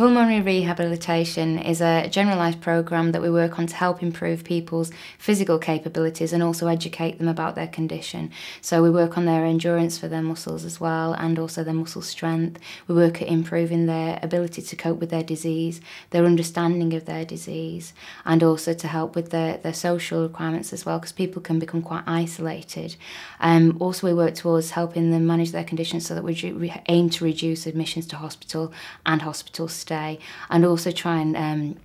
Pulmonary rehabilitation is a generalised programme that we work on to help improve people's physical capabilities and also educate them about their condition. So we work on their endurance for their muscles as well and also their muscle strength. We work at improving their ability to cope with their disease, their understanding of their disease, and also to help with their, their social requirements as well because people can become quite isolated. Um, also, we work towards helping them manage their conditions so that we aim to reduce admissions to hospital and hospital stay stay and also try and um,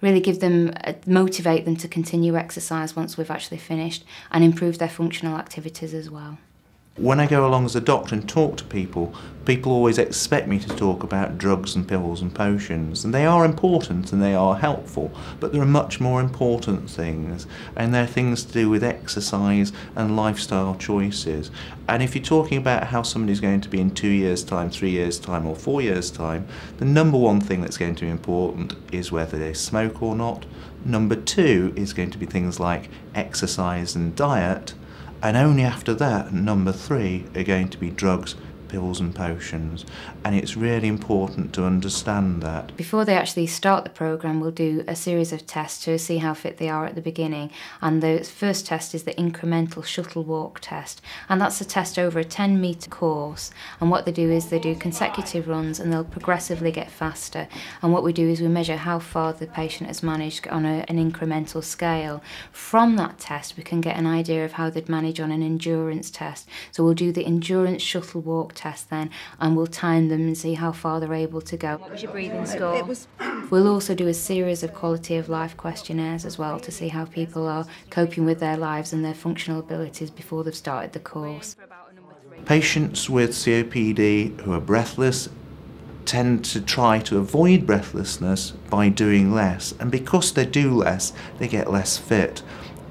really give them, uh, motivate them to continue exercise once we've actually finished and improve their functional activities as well. When I go along as a doctor and talk to people, people always expect me to talk about drugs and pills and potions, and they are important and they are helpful, but there are much more important things, and they're things to do with exercise and lifestyle choices. And if you're talking about how somebody's going to be in two years' time, three years' time, or four years' time, the number one thing that's going to be important is whether they smoke or not. Number two is going to be things like exercise and diet. And only after that, number three, are going to be drugs pills and potions. And it's really important to understand that. Before they actually start the programme we'll do a series of tests to see how fit they are at the beginning. And the first test is the incremental shuttle walk test. And that's a test over a 10 metre course. And what they do is they do consecutive runs and they'll progressively get faster. And what we do is we measure how far the patient has managed on a, an incremental scale. From that test we can get an idea of how they'd manage on an endurance test. So we'll do the endurance shuttle walk test then and we'll time them and see how far they're able to go. What was your breathing score? Was We'll also do a series of quality of life questionnaires as well to see how people are coping with their lives and their functional abilities before they've started the course. Patients with COPD who are breathless tend to try to avoid breathlessness by doing less and because they do less they get less fit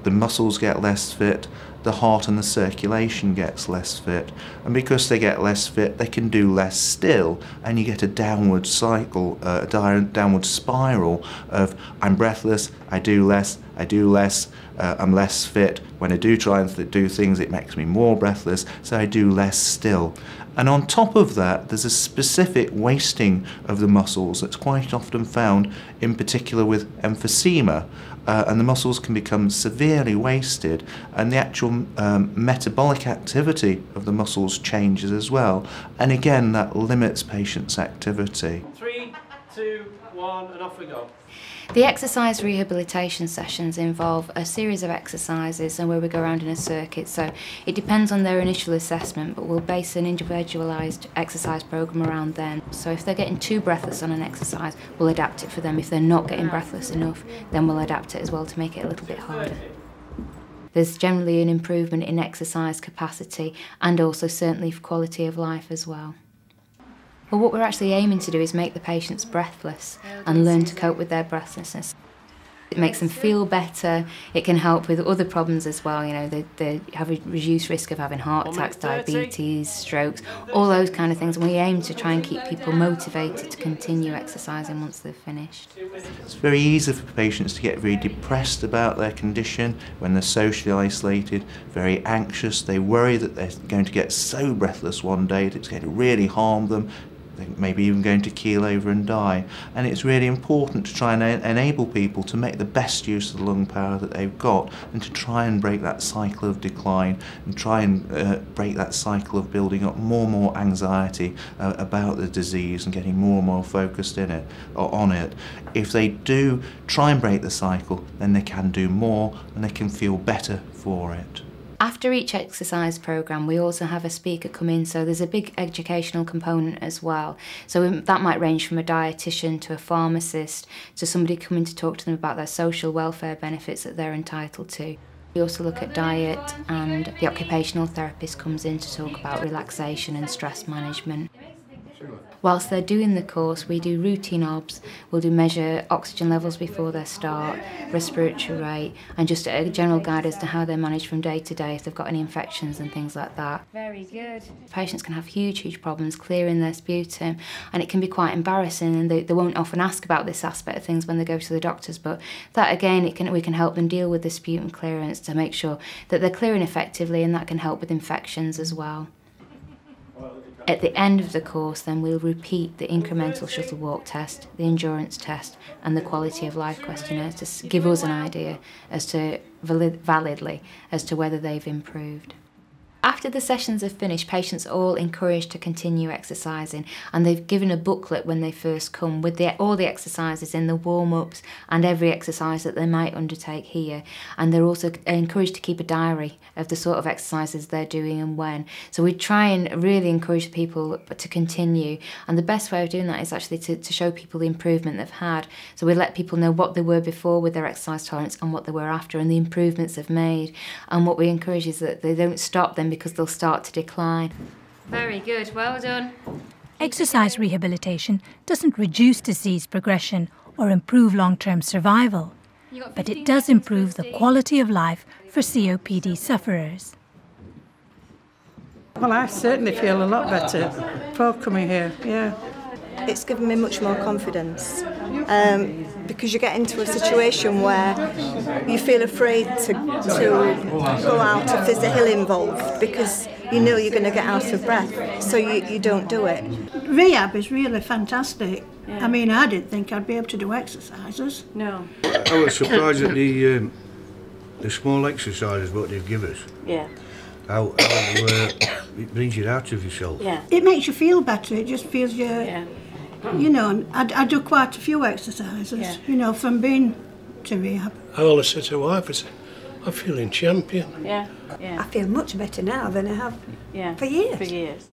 the muscles get less fit the heart and the circulation gets less fit. And because they get less fit, they can do less still. And you get a downward cycle, uh, a downward spiral of I'm breathless, I do less, I do less, uh, I'm less fit. When I do try and do things, it makes me more breathless, so I do less still. And on top of that, there's a specific wasting of the muscles that's quite often found, in particular with emphysema, uh, and the muscles can become severely wasted, and the actual um, metabolic activity of the muscles changes as well. And again, that limits patients' activity. Three, two, one, and off we go. The exercise rehabilitation sessions involve a series of exercises and where we go around in a circuit. So it depends on their initial assessment, but we'll base an individualised exercise program around them. So if they're getting too breathless on an exercise, we'll adapt it for them. If they're not getting breathless enough, then we'll adapt it as well to make it a little bit harder. There's generally an improvement in exercise capacity and also certainly for quality of life as well. Well, what we're actually aiming to do is make the patients breathless and learn to cope with their breathlessness. It makes them feel better. It can help with other problems as well. You know, they, they have a reduced risk of having heart attacks, diabetes, strokes, all those kind of things. And we aim to try and keep people motivated to continue exercising once they've finished. It's very easy for patients to get very depressed about their condition when they're socially isolated, very anxious. They worry that they're going to get so breathless one day that it's going to really harm them, maybe even going to keel over and die. And it's really important to try and enable people to make the best use of the lung power that they've got and to try and break that cycle of decline and try and uh, break that cycle of building up more and more anxiety uh, about the disease and getting more and more focused in it or on it. If they do try and break the cycle, then they can do more and they can feel better for it. After each exercise program, we also have a speaker come in, so there's a big educational component as well. So that might range from a dietitian to a pharmacist to somebody coming to talk to them about their social welfare benefits that they're entitled to. We also look at diet and the occupational therapist comes in to talk about relaxation and stress management. Whilst they're doing the course, we do routine obs, we'll do measure oxygen levels before they start, respiratory rate, and just a general guide as to how they're managed from day to day if they've got any infections and things like that. Very good. Patients can have huge, huge problems clearing their sputum, and it can be quite embarrassing, and they, they won't often ask about this aspect of things when they go to the doctors, but that again, it can, we can help them deal with the sputum clearance to make sure that they're clearing effectively, and that can help with infections as well. At the end of the course, then we'll repeat the incremental shuttle walk test, the endurance test, and the quality of life questionnaire to give us an idea as to valid- validly as to whether they've improved. After the sessions are finished, patients are all encouraged to continue exercising, and they've given a booklet when they first come with the, all the exercises in the warm ups and every exercise that they might undertake here. And they're also encouraged to keep a diary of the sort of exercises they're doing and when. So we try and really encourage people to continue, and the best way of doing that is actually to, to show people the improvement they've had. So we let people know what they were before with their exercise tolerance and what they were after, and the improvements they've made. And what we encourage is that they don't stop them because they'll start to decline. Very good, well done. Exercise rehabilitation doesn't reduce disease progression or improve long term survival, but it does improve the quality of life for COPD sufferers. Well, I certainly feel a lot better for coming here, yeah. It's given me much more confidence um, because you get into a situation where you feel afraid to, to go out if there's a hill involved because you know you're going to get out of breath, so you, you don't do it. Rehab is really fantastic. I mean, I didn't think I'd be able to do exercises. No. I was surprised at the um, the small exercises what they give us. Yeah, How, how uh, it brings you out of yourself. yeah, It makes you feel better. It just feels you, yeah. You know. I, I do quite a few exercises, Yeah. you know, from being to rehab. I always say to wife, I say, I'm feeling champion. Yeah, I feel much better now than I have yeah. for years. For years.